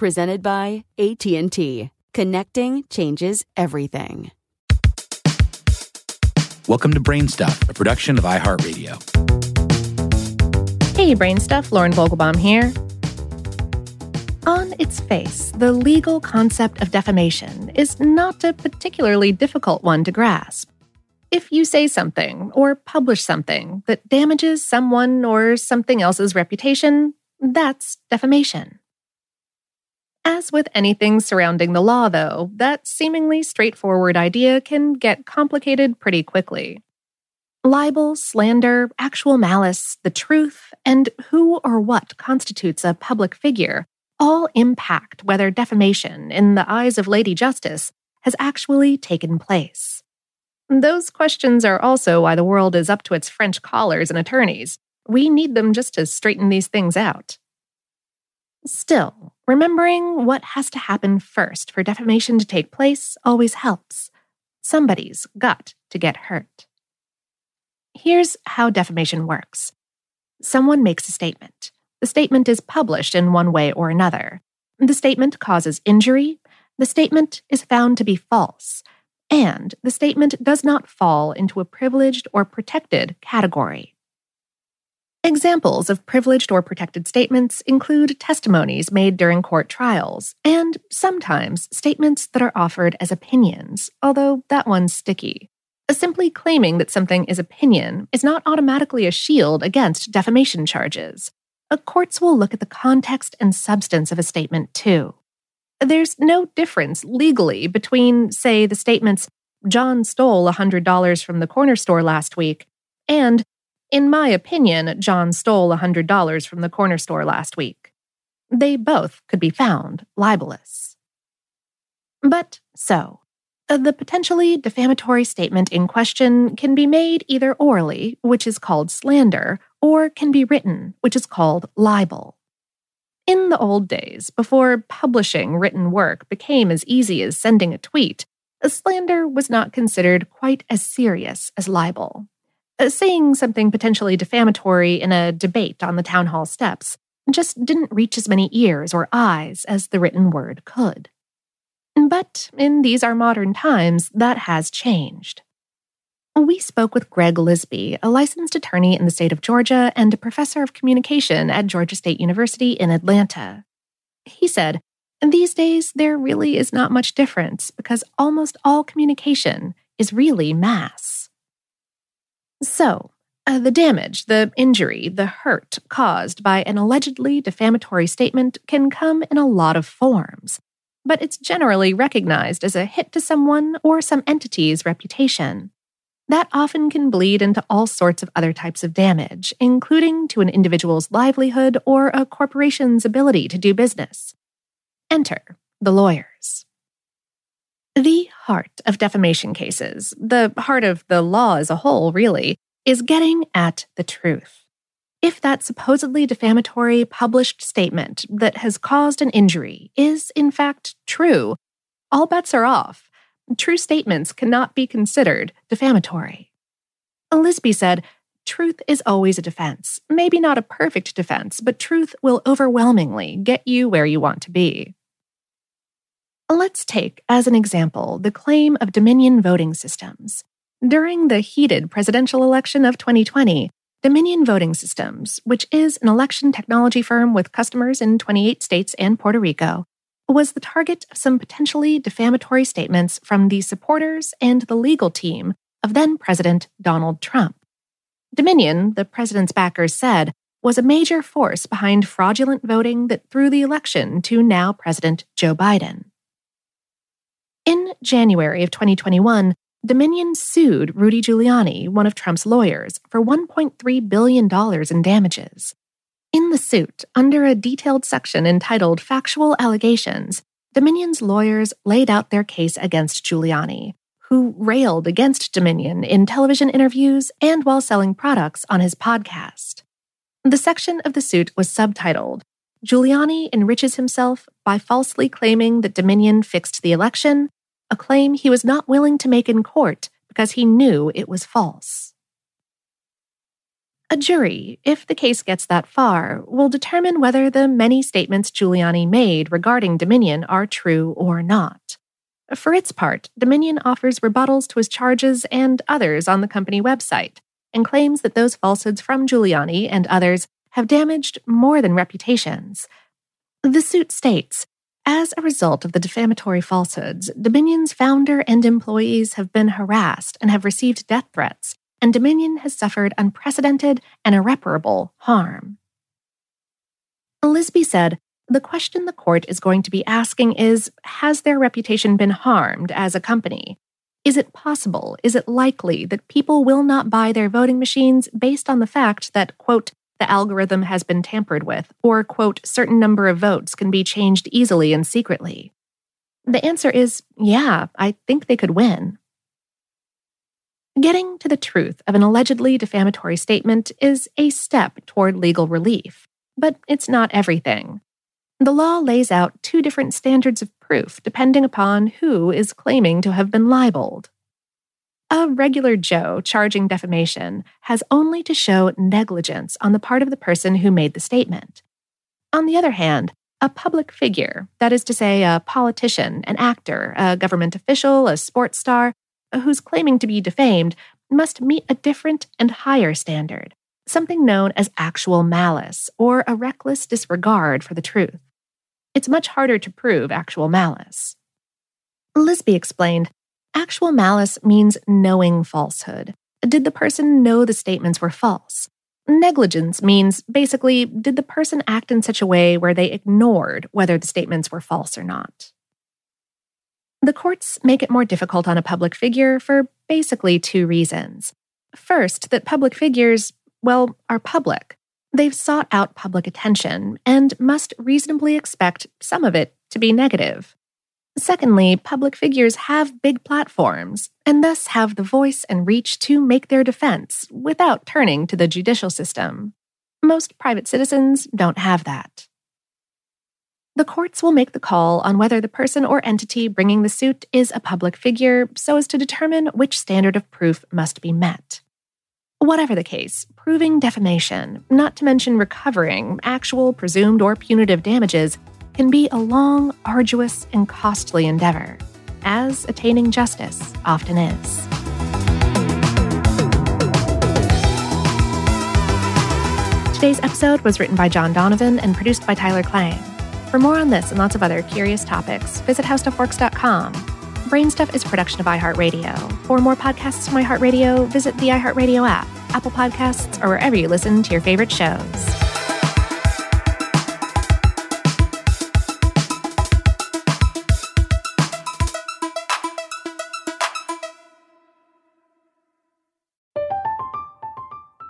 presented by AT&T. Connecting changes everything. Welcome to Brainstuff, a production of iHeartRadio. Hey, Brainstuff, Lauren Vogelbaum here. On its face, the legal concept of defamation is not a particularly difficult one to grasp. If you say something or publish something that damages someone or something else's reputation, that's defamation. As with anything surrounding the law, though, that seemingly straightforward idea can get complicated pretty quickly. Libel, slander, actual malice, the truth, and who or what constitutes a public figure all impact whether defamation, in the eyes of Lady Justice, has actually taken place. Those questions are also why the world is up to its French collars and attorneys. We need them just to straighten these things out. Still, remembering what has to happen first for defamation to take place always helps. Somebody's got to get hurt. Here's how defamation works someone makes a statement. The statement is published in one way or another. The statement causes injury. The statement is found to be false. And the statement does not fall into a privileged or protected category. Examples of privileged or protected statements include testimonies made during court trials, and sometimes statements that are offered as opinions, although that one's sticky. Simply claiming that something is opinion is not automatically a shield against defamation charges. Courts will look at the context and substance of a statement, too. There's no difference legally between, say, the statements, John stole $100 from the corner store last week, and in my opinion, John stole $100 from the corner store last week. They both could be found libelous. But so, uh, the potentially defamatory statement in question can be made either orally, which is called slander, or can be written, which is called libel. In the old days, before publishing written work became as easy as sending a tweet, slander was not considered quite as serious as libel. Uh, saying something potentially defamatory in a debate on the town hall steps just didn't reach as many ears or eyes as the written word could. But in these our modern times, that has changed. We spoke with Greg Lisby, a licensed attorney in the state of Georgia and a professor of communication at Georgia State University in Atlanta. He said, These days, there really is not much difference because almost all communication is really mass. So, uh, the damage, the injury, the hurt caused by an allegedly defamatory statement can come in a lot of forms, but it's generally recognized as a hit to someone or some entity's reputation that often can bleed into all sorts of other types of damage, including to an individual's livelihood or a corporation's ability to do business. Enter the lawyers. The heart of defamation cases, the heart of the law as a whole, really, is getting at the truth. If that supposedly defamatory published statement that has caused an injury is in fact true, all bets are off true statements cannot be considered defamatory. Lisby said, Truth is always a defense. Maybe not a perfect defense, but truth will overwhelmingly get you where you want to be. Let's take as an example the claim of Dominion voting systems. During the heated presidential election of 2020, Dominion Voting Systems, which is an election technology firm with customers in 28 states and Puerto Rico, was the target of some potentially defamatory statements from the supporters and the legal team of then President Donald Trump. Dominion, the president's backers said, was a major force behind fraudulent voting that threw the election to now President Joe Biden. In January of 2021, Dominion sued Rudy Giuliani, one of Trump's lawyers, for $1.3 billion in damages. In the suit, under a detailed section entitled Factual Allegations, Dominion's lawyers laid out their case against Giuliani, who railed against Dominion in television interviews and while selling products on his podcast. The section of the suit was subtitled Giuliani enriches himself by falsely claiming that Dominion fixed the election, a claim he was not willing to make in court because he knew it was false. A jury, if the case gets that far, will determine whether the many statements Giuliani made regarding Dominion are true or not. For its part, Dominion offers rebuttals to his charges and others on the company website, and claims that those falsehoods from Giuliani and others have damaged more than reputations. The suit states As a result of the defamatory falsehoods, Dominion's founder and employees have been harassed and have received death threats and Dominion has suffered unprecedented and irreparable harm. Lisby said, The question the court is going to be asking is Has their reputation been harmed as a company? Is it possible, is it likely that people will not buy their voting machines based on the fact that, quote, the algorithm has been tampered with, or, quote, certain number of votes can be changed easily and secretly? The answer is yeah, I think they could win. Getting to the truth of an allegedly defamatory statement is a step toward legal relief, but it's not everything. The law lays out two different standards of proof depending upon who is claiming to have been libeled. A regular Joe charging defamation has only to show negligence on the part of the person who made the statement. On the other hand, a public figure, that is to say, a politician, an actor, a government official, a sports star, who's claiming to be defamed must meet a different and higher standard, something known as actual malice or a reckless disregard for the truth. It's much harder to prove actual malice. Lisby explained actual malice means knowing falsehood. Did the person know the statements were false? Negligence means basically, did the person act in such a way where they ignored whether the statements were false or not? The courts make it more difficult on a public figure for basically two reasons. First, that public figures, well, are public. They've sought out public attention and must reasonably expect some of it to be negative. Secondly, public figures have big platforms and thus have the voice and reach to make their defense without turning to the judicial system. Most private citizens don't have that. The courts will make the call on whether the person or entity bringing the suit is a public figure so as to determine which standard of proof must be met. Whatever the case, proving defamation, not to mention recovering actual, presumed, or punitive damages, can be a long, arduous, and costly endeavor, as attaining justice often is. Today's episode was written by John Donovan and produced by Tyler Klang. For more on this and lots of other curious topics, visit howstuffworks.com. Brainstuff is a production of iHeartRadio. For more podcasts from iHeartRadio, visit the iHeartRadio app, Apple Podcasts, or wherever you listen to your favorite shows.